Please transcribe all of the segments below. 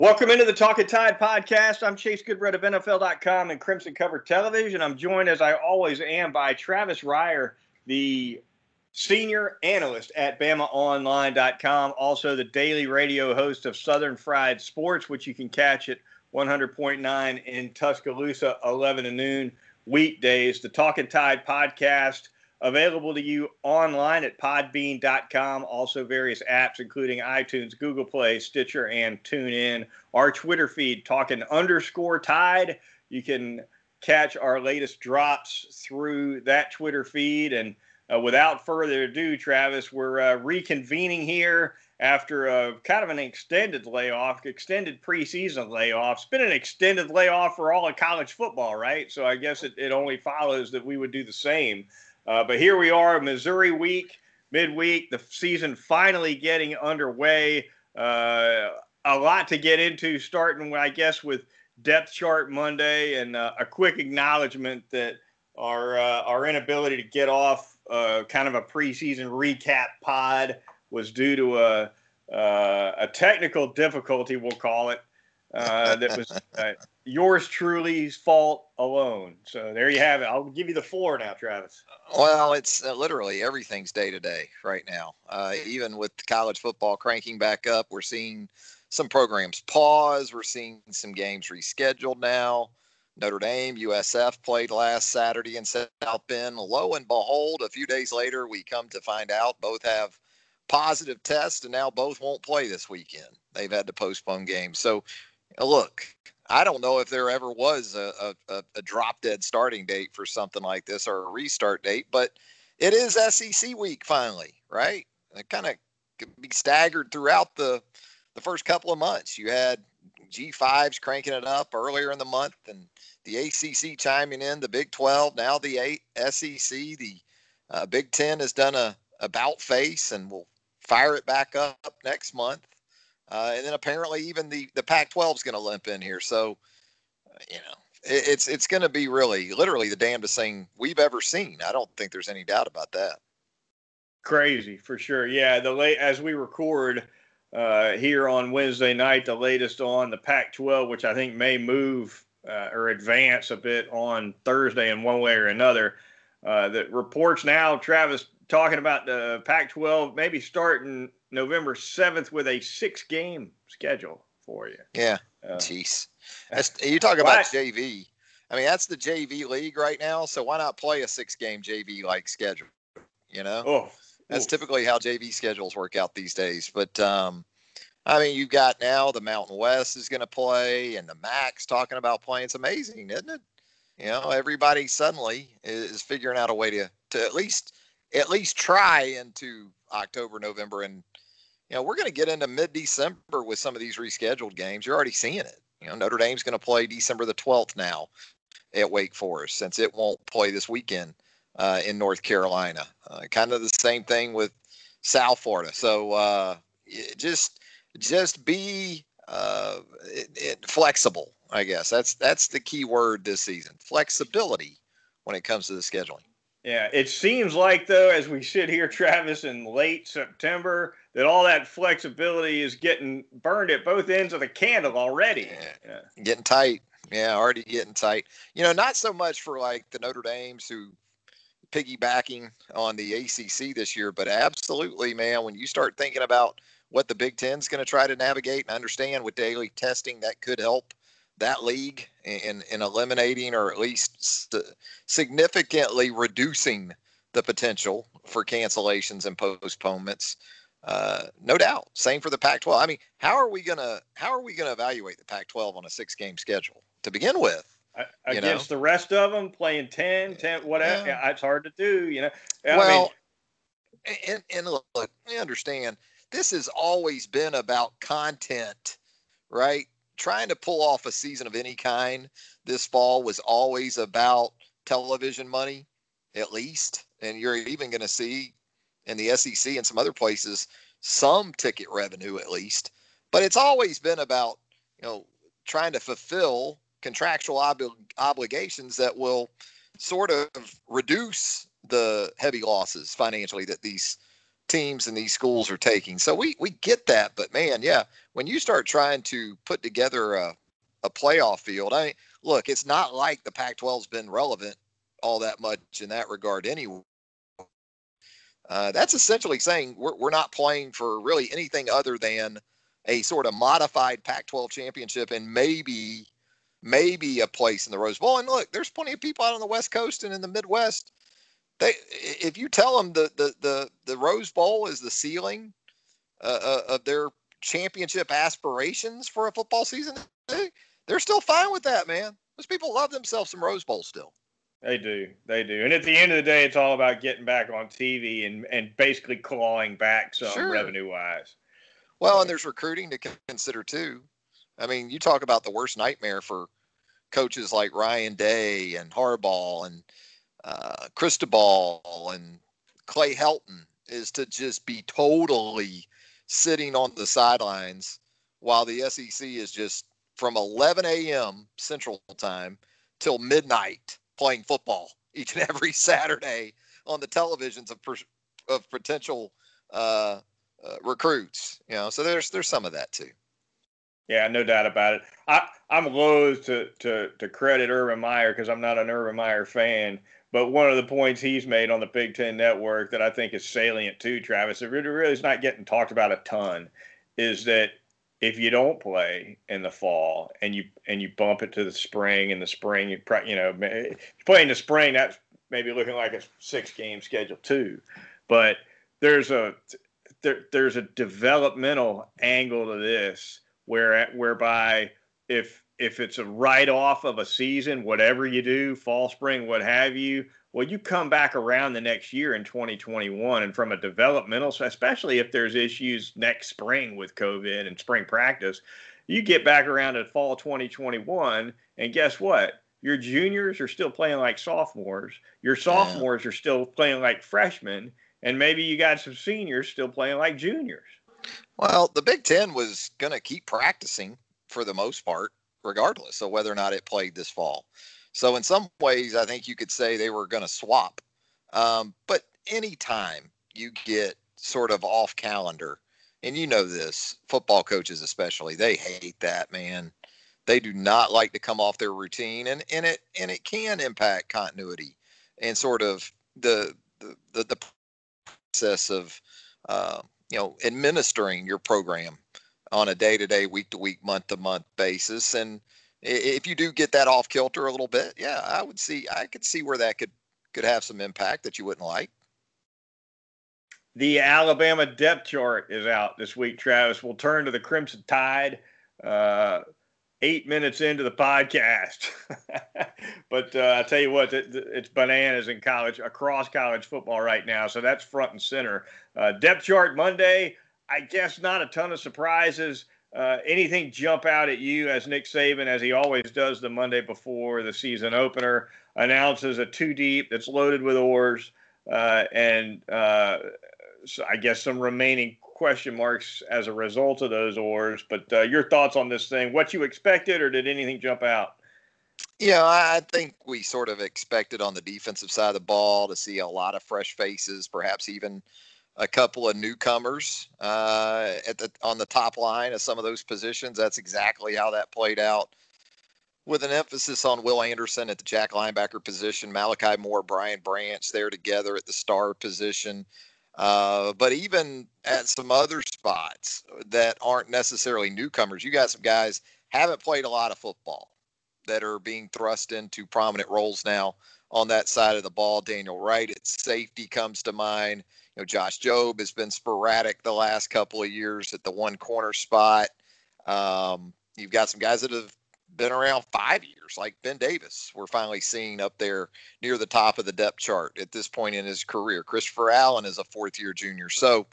Welcome into the Talking Tide podcast. I'm Chase Goodbread of NFL.com and Crimson Cover Television. I'm joined, as I always am, by Travis Reier, the senior analyst at BamaOnline.com, also the daily radio host of Southern Fried Sports, which you can catch at 100.9 in Tuscaloosa, 11 to noon weekdays. The Talking Tide podcast available to you online at podbean.com. Also, various apps, including iTunes, Google Play, Stitcher, and TuneIn. Our Twitter feed, talking underscore tide. You can catch our latest drops through that Twitter feed. And uh, without further ado, Travis, we're uh, reconvening here after a kind of an extended layoff, extended preseason layoff. It's been an extended layoff for all of college football, right? So I guess it, it only follows that we would do the same. Uh, but here we are, Missouri week, midweek, the season finally getting underway. Uh, a lot to get into, starting, I guess, with depth chart Monday and uh, a quick acknowledgement that our uh, our inability to get off uh, kind of a preseason recap pod was due to a uh, a technical difficulty, we'll call it, uh, that was uh, yours truly's fault alone. So there you have it. I'll give you the floor now, Travis. Well, it's uh, literally everything's day to day right now. Uh, even with college football cranking back up, we're seeing some programs pause. We're seeing some games rescheduled now. Notre Dame, USF played last Saturday in South Bend. Lo and behold, a few days later, we come to find out both have positive tests, and now both won't play this weekend. They've had to postpone games. So look, I don't know if there ever was a, a, a, drop dead starting date for something like this or a restart date, but it is SEC week finally, right? It kind of could be staggered throughout the the first couple of months. You had G5s cranking it up earlier in the month, and the ACC chiming in, the Big 12, now the SEC, the uh, Big 10 has done a about face and will fire it back up next month. Uh, and then apparently even the the Pac-12 is going to limp in here. So, you know, it, it's it's going to be really, literally the damnedest thing we've ever seen. I don't think there's any doubt about that. Crazy for sure. Yeah, the late as we record uh, here on Wednesday night, the latest on the Pac-12, which I think may move uh, or advance a bit on Thursday in one way or another. Uh, that reports now, Travis, talking about the Pac-12 maybe starting November 7th with a six game schedule for you. Yeah. Uh, Jeez. That's, you talk about JV. I mean, that's the JV league right now. So why not play a six game JV like schedule? You know? Oh. That's typically how JV schedules work out these days. But, um, I mean, you've got now the Mountain West is going to play and the MAC talking about playing. It's amazing, isn't it? You know, everybody suddenly is figuring out a way to, to at least at least try into October, November, and you know, we're going to get into mid December with some of these rescheduled games. You're already seeing it. You know, Notre Dame's going to play December the 12th now at Wake Forest since it won't play this weekend uh, in North Carolina. Uh, kind of the same thing with South Florida. So uh, just just be uh, it, it, flexible. I guess that's that's the key word this season: flexibility when it comes to the scheduling. Yeah, it seems like though, as we sit here, Travis, in late September, that all that flexibility is getting burned at both ends of the candle already. Yeah. yeah. Getting tight. Yeah, already getting tight. You know, not so much for like the Notre Dames who piggybacking on the ACC this year, but absolutely, man, when you start thinking about what the Big Ten's going to try to navigate and understand with daily testing, that could help that league in, in eliminating or at least significantly reducing the potential for cancellations and postponements. Uh, no doubt. Same for the Pac-12. I mean, how are we gonna how are we gonna evaluate the Pac-12 on a six-game schedule to begin with? Against know? the rest of them playing 10, 10 whatever. Yeah. It's hard to do, you know. I well, mean, and, and look, I understand this has always been about content, right? trying to pull off a season of any kind this fall was always about television money, at least. And you're even going to see in the SEC and some other places some ticket revenue, at least. But it's always been about, you know, trying to fulfill contractual ob- obligations that will sort of reduce the heavy losses financially that these teams and these schools are taking. So we we get that, but man, yeah, when you start trying to put together a a playoff field, I mean, look, it's not like the Pac-12's been relevant all that much in that regard anyway. Uh, that's essentially saying we're, we're not playing for really anything other than a sort of modified Pac-12 championship and maybe maybe a place in the Rose Bowl. And look, there's plenty of people out on the West Coast and in the Midwest. They, if you tell them the the the, the Rose Bowl is the ceiling uh, uh, of their championship aspirations for a football season, they, they're still fine with that, man. Those people love themselves some Rose Bowl still. They do. They do. And at the end of the day, it's all about getting back on TV and, and basically clawing back some sure. revenue wise. Well, and there's recruiting to consider too. I mean, you talk about the worst nightmare for coaches like Ryan Day and Harbaugh and uh, Cristobal and Clay Helton is to just be totally sitting on the sidelines while the SEC is just from 11 a.m. Central Time till midnight playing football each and every Saturday on the televisions of of potential uh, uh, recruits. You know, so there's there's some of that too. Yeah, no doubt about it. I I'm loath to to to credit Urban Meyer because I'm not an Urban Meyer fan. But one of the points he's made on the Big Ten Network that I think is salient too, Travis, it really, really is not getting talked about a ton, is that if you don't play in the fall and you and you bump it to the spring, in the spring you you know you play in the spring, that's maybe looking like a six game schedule too. But there's a there, there's a developmental angle to this where whereby if if it's a write off of a season, whatever you do, fall, spring, what have you, well, you come back around the next year in 2021, and from a developmental, especially if there's issues next spring with COVID and spring practice, you get back around to fall 2021, and guess what? Your juniors are still playing like sophomores. Your sophomores yeah. are still playing like freshmen, and maybe you got some seniors still playing like juniors. Well, the Big Ten was going to keep practicing for the most part, regardless of whether or not it played this fall. So, in some ways, I think you could say they were going to swap. Um, but anytime you get sort of off calendar, and you know this, football coaches especially, they hate that, man. They do not like to come off their routine, and, and it and it can impact continuity and sort of the the the, process of uh, you know administering your program on a day to day, week to week, month to month basis. And if you do get that off kilter a little bit, yeah, I would see, I could see where that could could have some impact that you wouldn't like. The Alabama depth chart is out this week, Travis. We'll turn to the Crimson Tide. Uh, eight minutes into the podcast. but uh, I tell you what, it, it's bananas in college, across college football right now. So that's front and center. Uh, depth chart Monday, I guess not a ton of surprises. Uh, anything jump out at you as Nick Saban, as he always does the Monday before the season opener, announces a two deep that's loaded with ORs uh, and uh, so I guess some remaining question marks as a result of those ORs. But uh, your thoughts on this thing? What you expected, or did anything jump out? Yeah, I think we sort of expected on the defensive side of the ball to see a lot of fresh faces, perhaps even a couple of newcomers uh, at the on the top line of some of those positions. That's exactly how that played out, with an emphasis on Will Anderson at the jack linebacker position, Malachi Moore, Brian Branch there together at the star position. Uh, but even at some other spots that aren't necessarily newcomers, you got some guys haven't played a lot of football that are being thrust into prominent roles now on that side of the ball. Daniel Wright at safety comes to mind. Know, Josh Jobe has been sporadic the last couple of years at the one corner spot. Um, you've got some guys that have been around five years, like Ben Davis. We're finally seeing up there near the top of the depth chart at this point in his career. Christopher Allen is a fourth year junior. So,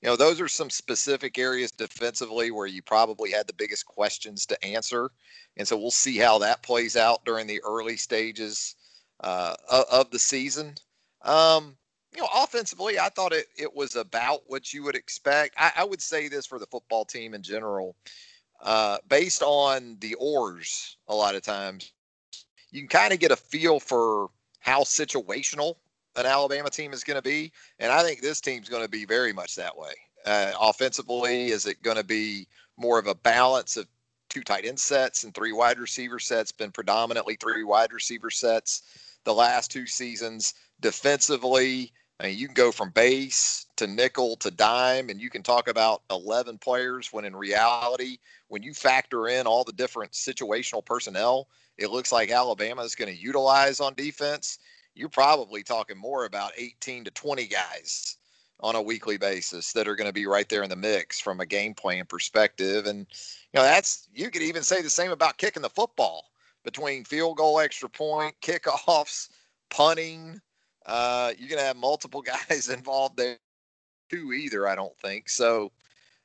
you know, those are some specific areas defensively where you probably had the biggest questions to answer. And so we'll see how that plays out during the early stages uh, of the season. Um, you know, offensively, I thought it, it was about what you would expect. I, I would say this for the football team in general uh, based on the ORs a lot of times you can kind of get a feel for how situational an Alabama team is going to be, and I think this team's going to be very much that way. Uh, offensively, is it going to be more of a balance of two tight end sets and three wide receiver sets? Been predominantly three wide receiver sets the last two seasons. Defensively, I mean, you can go from base to nickel to dime, and you can talk about 11 players when in reality, when you factor in all the different situational personnel, it looks like Alabama is going to utilize on defense. You're probably talking more about 18 to 20 guys on a weekly basis that are going to be right there in the mix from a game plan perspective. And, you know, that's, you could even say the same about kicking the football between field goal, extra point, kickoffs, punting uh, you're going to have multiple guys involved there too, either, I don't think. So,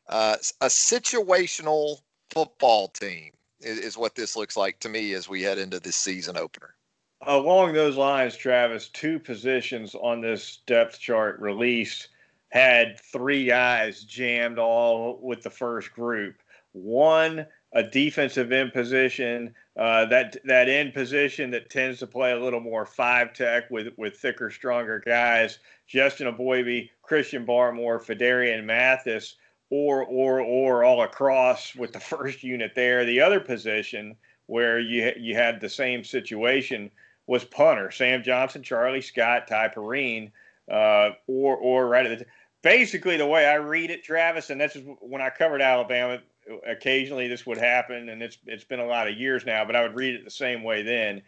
uh, a situational football team is, is, what this looks like to me as we head into this season opener. Along those lines, Travis, two positions on this depth chart released had three guys jammed all with the first group. One, a defensive end position uh, that that end position that tends to play a little more five tech with with thicker, stronger guys. Justin Eboigbe, Christian Barmore, Phidarian Mathis, or or or all across with the first unit there. The other position where you you had the same situation was punter Sam Johnson, Charlie Scott, Ty Perine, uh, or or right at the basically the way I read it, Travis, and this is when I covered Alabama occasionally this would happen, and it's it's been a lot of years now, but I would read it the same way then.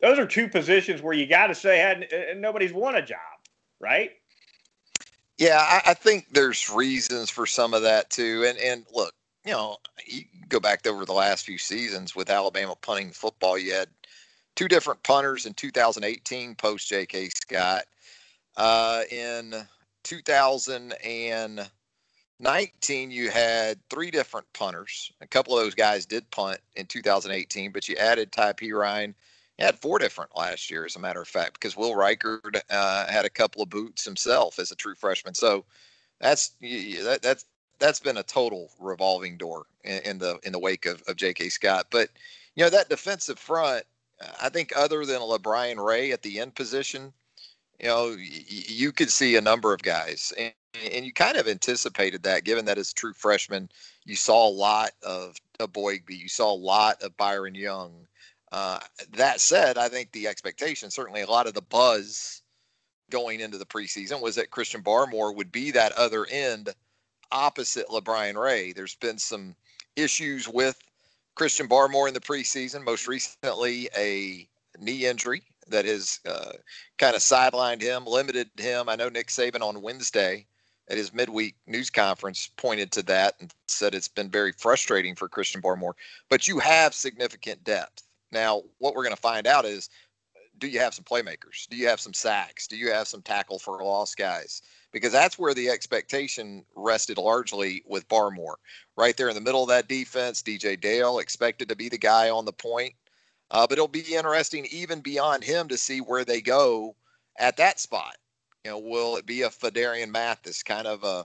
Those are two positions where you got to say had nobody's won a job, right? Yeah, I, I, think there's reasons for some of that too. And and look, you know, you go back over the last few seasons with Alabama punting football. You had two different punters in 2018 post J.K. Scott. Uh, in 2000 and 19, you had three different punters. A couple of those guys did punt in 2018, but you added Ty Perine. You had four different last year, as a matter of fact, because Will Reichard uh, had a couple of boots himself as a true freshman. So that's that, that's that's been a total revolving door in, in the in the wake of, of J.K. Scott. But you know that defensive front, I think, other than LaBryan Ray at the end position, you know, you could see a number of guys, and, you kind of anticipated that, given that as true freshman, you saw a lot of, of Eboigbe, you saw a lot of Byron Young. Uh, that said, I think the expectation, certainly a lot of the buzz going into the preseason, was that Christian Barmore would be that other end opposite LaBryan Ray. There's been some issues with Christian Barmore in the preseason, most recently a knee injury that has uh, kind of sidelined him, limited him. I know Nick Saban on Wednesday at his midweek news conference pointed to that and said it's been very frustrating for Christian Barmore. But you have significant depth. Now, what we're going to find out is do you have some playmakers? Do you have some sacks? Do you have some tackle for loss guys? Because that's where the expectation rested largely with Barmore. Right there in the middle of that defense, DJ Dale expected to be the guy on the point. Uh, but it'll be interesting even beyond him to see where they go at that spot. You know, will it be a Phidarian Mathis kind of a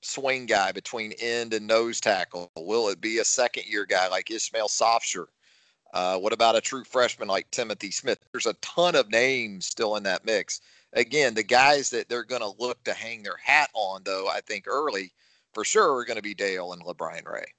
swing guy between end and nose tackle? Will it be a second year guy like Ishmael Sopsher? Uh, what about a true freshman like Timothy Smith? There's a ton of names still in that mix. Again, the guys that they're going to look to hang their hat on, though, I think early for sure are going to be Dale and LaBryan Ray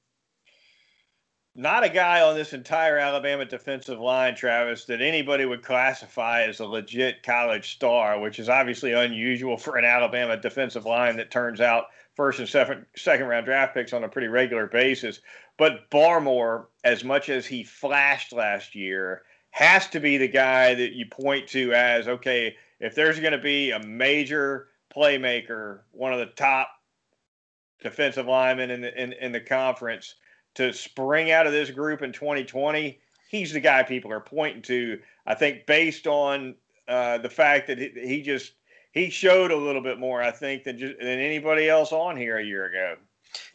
not a guy on this entire Alabama defensive line, Travis, that anybody would classify as a legit college star, which is obviously unusual for an Alabama defensive line that turns out first and second second round draft picks on a pretty regular basis. But Barmore, as much as he flashed last year, has to be the guy that you point to as okay, if there's going to be a major playmaker, one of the top defensive linemen in the in, in the conference to spring out of this group in 2020, he's the guy people are pointing to. I think based on uh, the fact that he, he, just he showed a little bit more, I think, than just, than anybody else on here a year ago.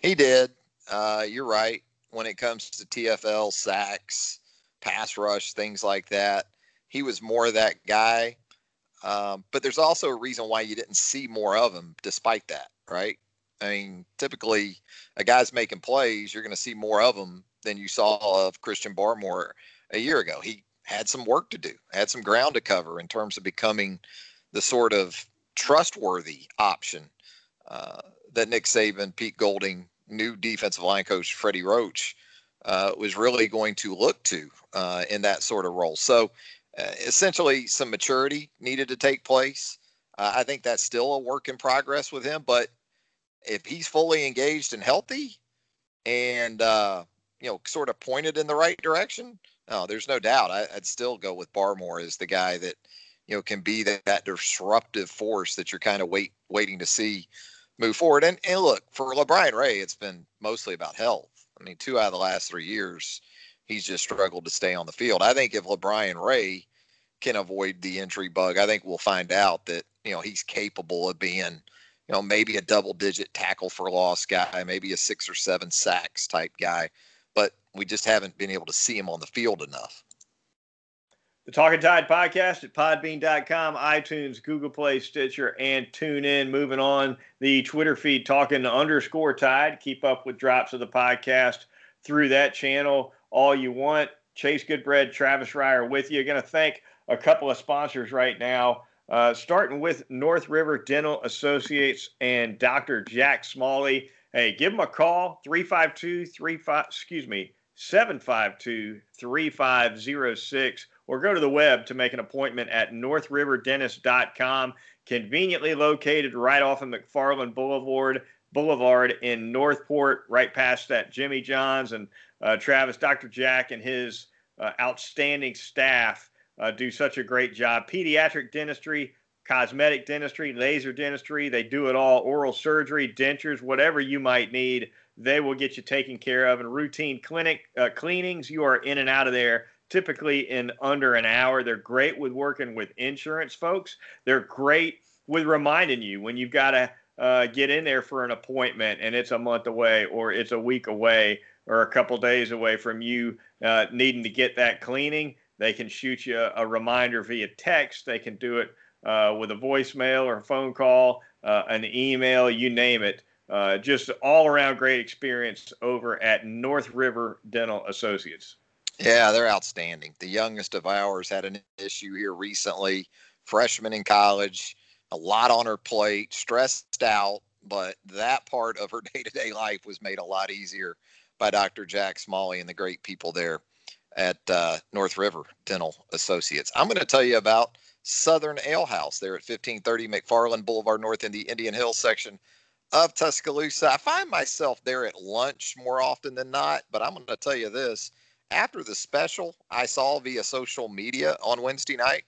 He did. Uh, you're right. When it comes to TFL sacks, pass rush, things like that, he was more that guy. Um, but there's also a reason why you didn't see more of him, despite that, right? I mean, typically a guy's making plays, you're going to see more of them than you saw of Christian Barmore a year ago. He had some work to do, had some ground to cover in terms of becoming the sort of trustworthy option uh, that Nick Saban, Pete Golding, new defensive line coach Freddie Roach uh, was really going to look to uh, in that sort of role. So uh, essentially, some maturity needed to take place. Uh, I think that's still a work in progress with him, but if he's fully engaged and healthy, and uh, you know, sort of pointed in the right direction, no, there's no doubt. I, would still go with Barmore as the guy that you know can be that, that disruptive force that you're kind of wait waiting to see move forward. And and look for LaBryan Ray, it's been mostly about health. I mean, two out of the last three years, he's just struggled to stay on the field. I think if LaBryan Ray can avoid the injury bug, I think we'll find out that you know he's capable of being you know, maybe a double digit tackle for loss guy, maybe a six or seven sacks type guy, but we just haven't been able to see him on the field enough. The Talking Tide podcast at podbean.com, iTunes, Google Play, Stitcher, and tune in. Moving on the Twitter feed, talking underscore tide. Keep up with drops of the podcast through that channel all you want. Chase Goodbread, Travis Reier with you. Going to thank a couple of sponsors right now. Uh, starting with North River Dental Associates and Dr. Jack Smalley. Hey, give them a call 352 35 excuse me 752 3506 or go to the web to make an appointment at northriverdentist.com conveniently located right off of McFarland Boulevard Boulevard in Northport right past that Jimmy John's and uh, Travis Dr. Jack and his uh, outstanding staff uh, do such a great job. Pediatric dentistry, cosmetic dentistry, laser dentistry, they do it all. Oral surgery, dentures, whatever you might need, they will get you taken care of. And routine clinic uh, cleanings, you are in and out of there typically in under an hour. They're great with working with insurance folks. They're great with reminding you when you've got to uh, get in there for an appointment and it's a month away or it's a week away or a couple days away from you uh, needing to get that cleaning they can shoot you a, reminder via text. They can do it uh, with a voicemail or a phone call, uh, an email, you name it. Uh, just all around great experience over at North River Dental Associates. Yeah, they're outstanding. The youngest of ours had an issue here recently, freshman in college, a lot on her plate, stressed out, but that part of her day to day life was made a lot easier by Dr. Jack Smalley and the great people there at uh, North River Dental Associates. I'm going to tell you about Southern Ale House there at 1530 McFarland Boulevard North in the Indian Hill section of Tuscaloosa. I find myself there at lunch more often than not, but I'm going to tell you this. After the special I saw via social media on Wednesday night,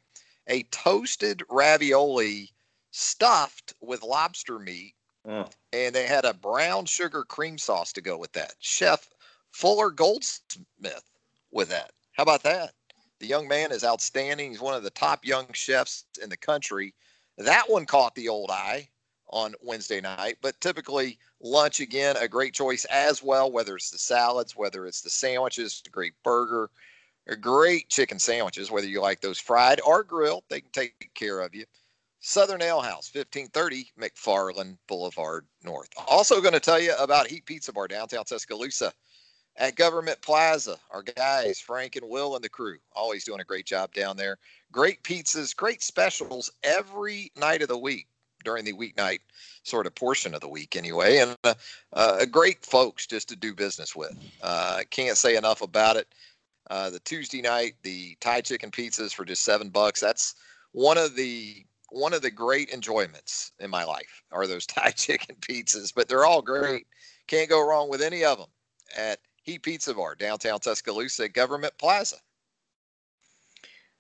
a toasted ravioli stuffed with lobster meat, mm. and they had a brown sugar cream sauce to go with that. Chef Fuller Goldsmith with that. How about that? The young man is outstanding. He's one of the top young chefs in the country. That one caught the old eye on Wednesday night, but typically lunch again, a great choice as well, whether it's the salads, whether it's the sandwiches, the great burger, great chicken sandwiches, whether you like those fried or grilled, they can take care of you. Southern Ale House, 1530 McFarland Boulevard North. Also, going to tell you about Heat Pizza Bar downtown Tuscaloosa at Government Plaza. Our guys, Frank and Will and the crew, always doing a great job down there. Great pizzas, great specials every night of the week during the weeknight sort of portion of the week anyway and uh, uh, great folks just to do business with uh, can't say enough about it uh, the tuesday night the thai chicken pizzas for just seven bucks that's one of the one of the great enjoyments in my life are those thai chicken pizzas but they're all great can't go wrong with any of them at Heat Pizza Bar, downtown Tuscaloosa, Government Plaza.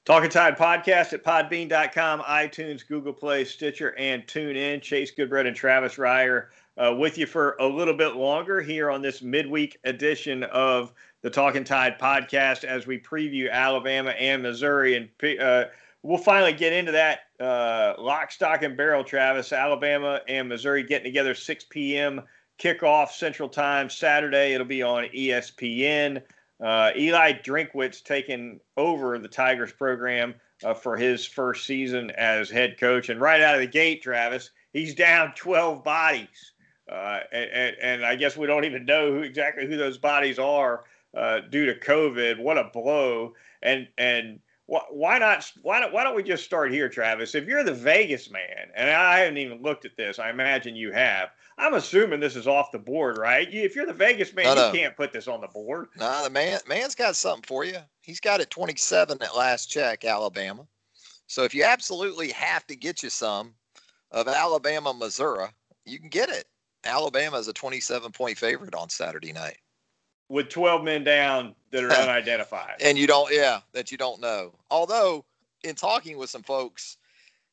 Talking Tide podcast at podbean.com, iTunes, Google Play, Stitcher, and tune in. Chase Goodbread and Travis Reier uh, with you for a little bit longer here on this midweek edition of the Talking Tide podcast as we preview Alabama and Missouri. And uh, we'll finally get into that uh, lock, stock, and barrel, Travis. Alabama and Missouri getting together 6 p.m kickoff Central Time Saturday. It'll be on ESPN. Uh, Eli Drinkwitz taking over the Tigers program uh, for his first season as head coach. And right out of the gate, Travis, he's down 12 bodies. Uh, and, and, I guess we don't even know who exactly who those bodies are uh, due to COVID. What a blow! And and why not? Why don't, why don't we just start here, Travis? If you're the Vegas man, and I haven't even looked at this, I imagine you have. I'm assuming this is off the board, right? If you're the Vegas man, no, no. you can't put this on the board. No, nah, the man man's got something for you. He's got it 27 at last check, Alabama. So if you absolutely have to get you some of Alabama, Missouri, you can get it. Alabama is a 27 point favorite on Saturday night with 12 men down that are unidentified. and you don't, yeah, that you don't know. Although, in talking with some folks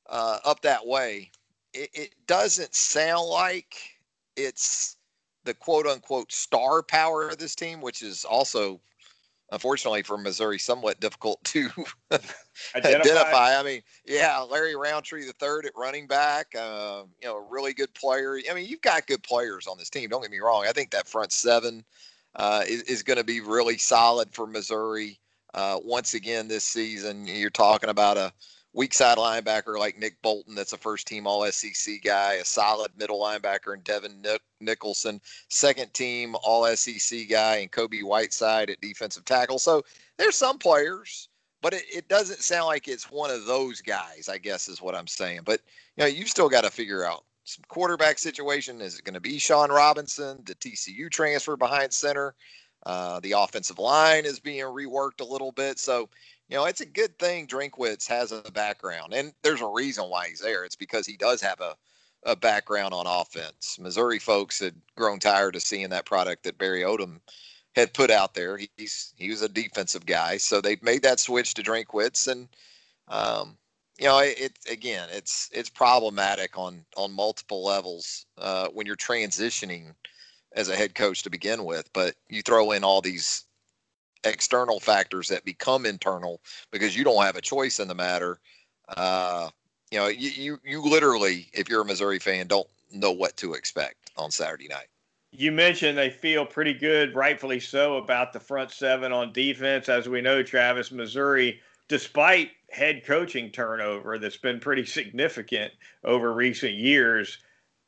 uh, up that way, it, it doesn't sound like it's the quote unquote star power of this team, which is also, unfortunately for Missouri, somewhat difficult to identify. identify. I mean, yeah, Larry Rountree the third at running back, uh, you know, a really good player. I mean, you've got good players on this team. Don't get me wrong. I think that front seven uh, is, is going to be really solid for Missouri uh, once again this season. You're talking about a weak side linebacker like Nick Bolton, that's a first team All SEC guy, a solid middle linebacker in Devin Nicholson, second team All SEC guy, and Kobie Whiteside at defensive tackle. So there's some players, but it, it doesn't sound like it's one of those guys, I guess is what I'm saying. But you know, you've still got to figure out some quarterback situation. Is it going to be Shawn Robinson, the TCU transfer behind center? Uh, the offensive line is being reworked a little bit. So, you know, it's a good thing Drinkwitz has a background. And there's a reason why he's there. It's because he does have a, a background on offense. Missouri folks had grown tired of seeing that product that Barry Odom had put out there. He's he was a defensive guy. So they made that switch to Drinkwitz and um, you know, it, it, again, it's it's problematic on on multiple levels uh, when you're transitioning as a head coach to begin with. But you throw in all these external factors that become internal because you don't have a choice in the matter. Uh, you know, you, you you literally, if you're a Missouri fan, don't know what to expect on Saturday night. You mentioned they feel pretty good, rightfully so, about the front seven on defense. As we know, Travis, Missouri, despite head coaching turnover that's been pretty significant over recent years.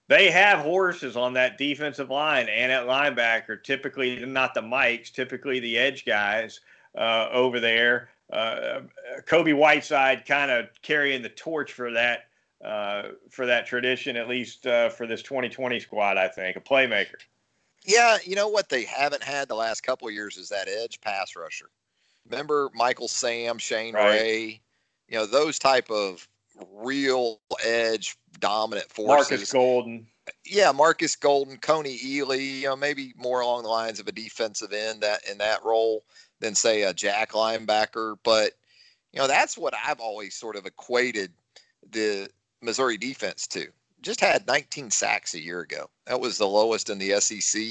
They have horses on that defensive line and at linebacker, typically not the Mikes, typically the edge guys uh, over there. Uh, Kobie Whiteside kind of carrying the torch for that uh, for that tradition, at least uh, for this 2020 squad. I think a playmaker. Yeah, you know what they haven't had the last couple of years is that edge pass rusher. Remember Michael Sam, Shane right. Ray, you know those type of real edge dominant forces. Marcus Golden. Yeah, Marcus Golden, Kony Ealy, you know, maybe more along the lines of a defensive end that in that role than say a jack linebacker. But you know, that's what I've always sort of equated the Missouri defense to. Just had 19 sacks a year ago. That was the lowest in the SEC.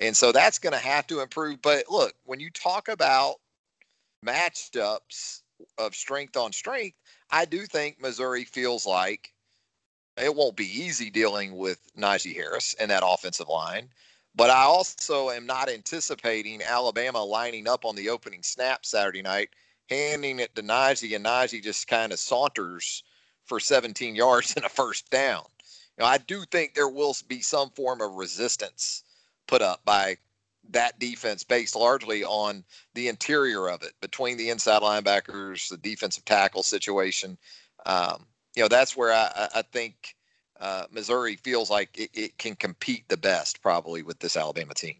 And so that's going to have to improve. But look, when you talk about matchups of strength on strength, I do think Missouri feels like it won't be easy dealing with Najee Harris and that offensive line. But I also am not anticipating Alabama lining up on the opening snap Saturday night, handing it to Najee, and Najee just kind of saunters for 17 yards and a first down. You know, I do think there will be some form of resistance put up by that defense based largely on the interior of it between the inside linebackers, the defensive tackle situation. Um, you know, that's where I, I think uh, Missouri feels like it, it, can compete the best probably with this Alabama team.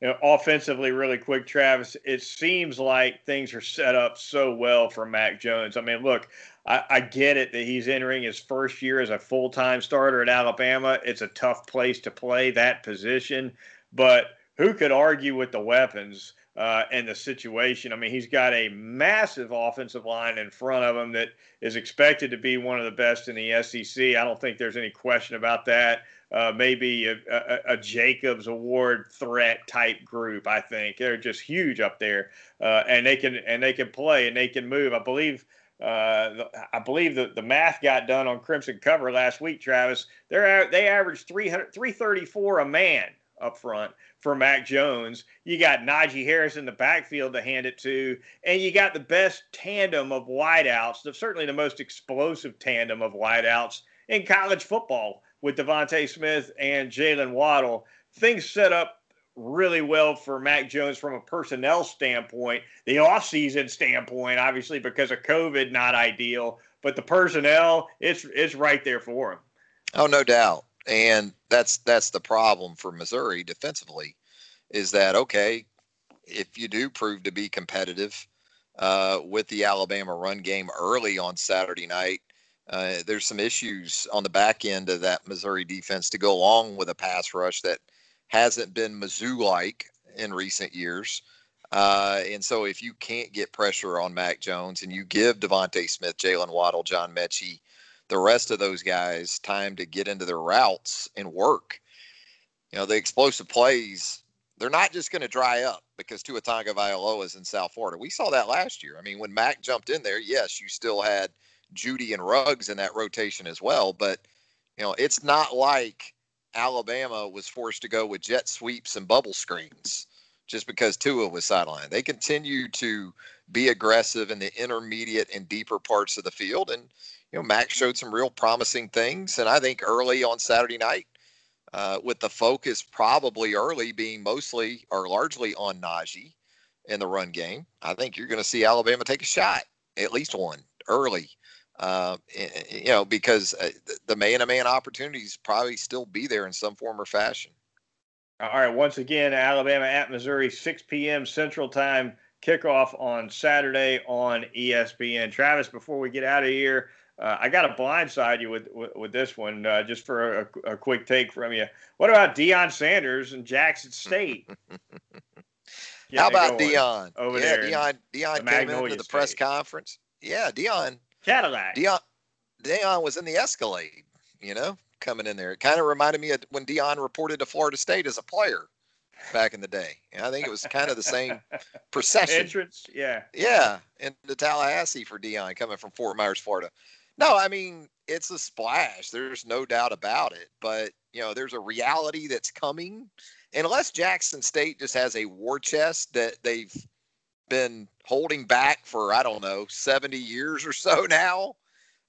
You know, offensively, really quick, Travis, it seems like things are set up so well for Mac Jones. I mean, look, I, I get it that he's entering his first year as a full time starter at Alabama. It's a tough place to play that position, but – who could argue with the weapons uh, and the situation? I mean, he's got a massive offensive line in front of him that is expected to be one of the best in the SEC. I don't think there's any question about that. Uh, maybe a, a, a, Jacobs Award threat type group. I think they're just huge up there, uh, and they can and they can play and they can move. I believe. Uh, I believe that the math got done on Crimson Cover last week, Travis. They're they averaged 300, 334 a man up front for Mac Jones. You got Najee Harris in the backfield to hand it to, and you got the best tandem of wideouts, certainly the most explosive tandem of wideouts in college football with DeVonta Smith and Jalen Waddle. Things set up really well for Mac Jones from a personnel standpoint. The offseason standpoint, obviously, because of COVID, not ideal, but the personnel, it's it's right there for him. Oh, no doubt. And that's that's the problem for Missouri defensively, is that okay, if you do prove to be competitive uh, with the Alabama run game early on Saturday night, uh, there's some issues on the back end of that Missouri defense to go along with a pass rush that hasn't been Mizzou like in recent years. Uh, and so if you can't get pressure on Mac Jones and you give DeVonta Smith, Jalen Waddle, John Metchie, the rest of those guys time to get into their routes and work, you know, the explosive plays, they're not just going to dry up because Tua Tagovailoa is in South Florida. We saw that last year. I mean, when Mac jumped in there, yes, you still had Jeudy and Ruggs in that rotation as well, but you know, it's not like Alabama was forced to go with jet sweeps and bubble screens just because Tua was sidelined. They continue to be aggressive in the intermediate and deeper parts of the field. And, you know, Mac showed some real promising things. And I think early on Saturday night, uh, with the focus probably early being mostly or largely on Najee in the run game, I think you're going to see Alabama take a shot, at least one early uh, you know, because uh, the man to man opportunities probably still be there in some form or fashion. All right. Once again, Alabama at Missouri, 6 p.m. Central Time kickoff on Saturday on ESPN. Travis, before we get out of here, uh, I got to blindside you with, with, with this one uh, just for a, a, quick take from you. What about Deion Sanders and Jackson State? How about Deion? Over yeah, there Deion. Deion came into the State. press conference. Yeah, Deion Cadillac. Deion, Deion was in the Escalade, you know, coming in there. It kind of reminded me of when Deion reported to Florida State as a player back in the day. I think it was kind of the same procession. Entrance, yeah. Yeah, into Tallahassee for Deion coming from Fort Myers, Florida. No, I mean, it's a splash. There's no doubt about it. But, you know, there's a reality that's coming. unless Jackson State just has a war chest that they've been holding back for I don't know 70 years or so now.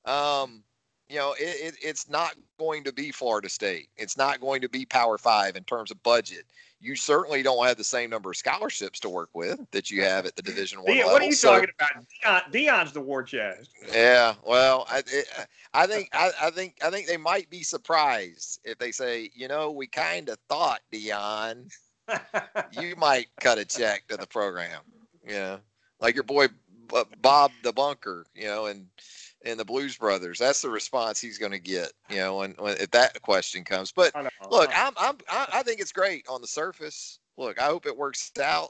Um, you know, it, it, it's not going to be Florida State. It's not going to be Power Five in terms of budget. You certainly don't have the same number of scholarships to work with that you have at the Division One level. What are you so, talking about? Deion, Deion's the war chest. Yeah, well, I, it, I think I, I, think I think they might be surprised if they say, you know, we kind of thought Deion, you might cut a check to the program. Yeah, like your boy Bob the Bunker, you know, and and the Blues Brothers. That's the response he's going to get, you know, when, when if that question comes. But look, I'm, I'm I think it's great on the surface. Look, I hope it works out.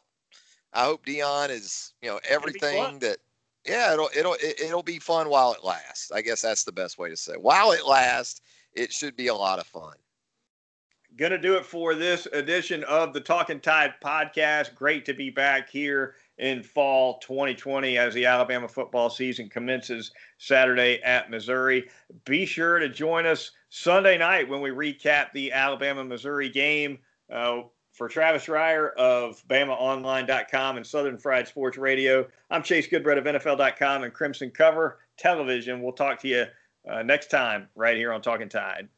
I hope Deion is, you know, everything that. Yeah, it'll it'll it'll be fun while it lasts. I guess that's the best way to say. It. While it lasts, it should be a lot of fun. Gonna do it for this edition of the Talking Tide podcast. Great to be back here in fall 2020 as the Alabama football season commences Saturday at Missouri. Be sure to join us Sunday night when we recap the Alabama Missouri game. Uh, for Travis Reier of BamaOnline.com and Southern Fried Sports Radio, I'm Chase Goodbread of NFL.com and Crimson Cover Television. We'll talk to you uh, next time right here on Talking Tide.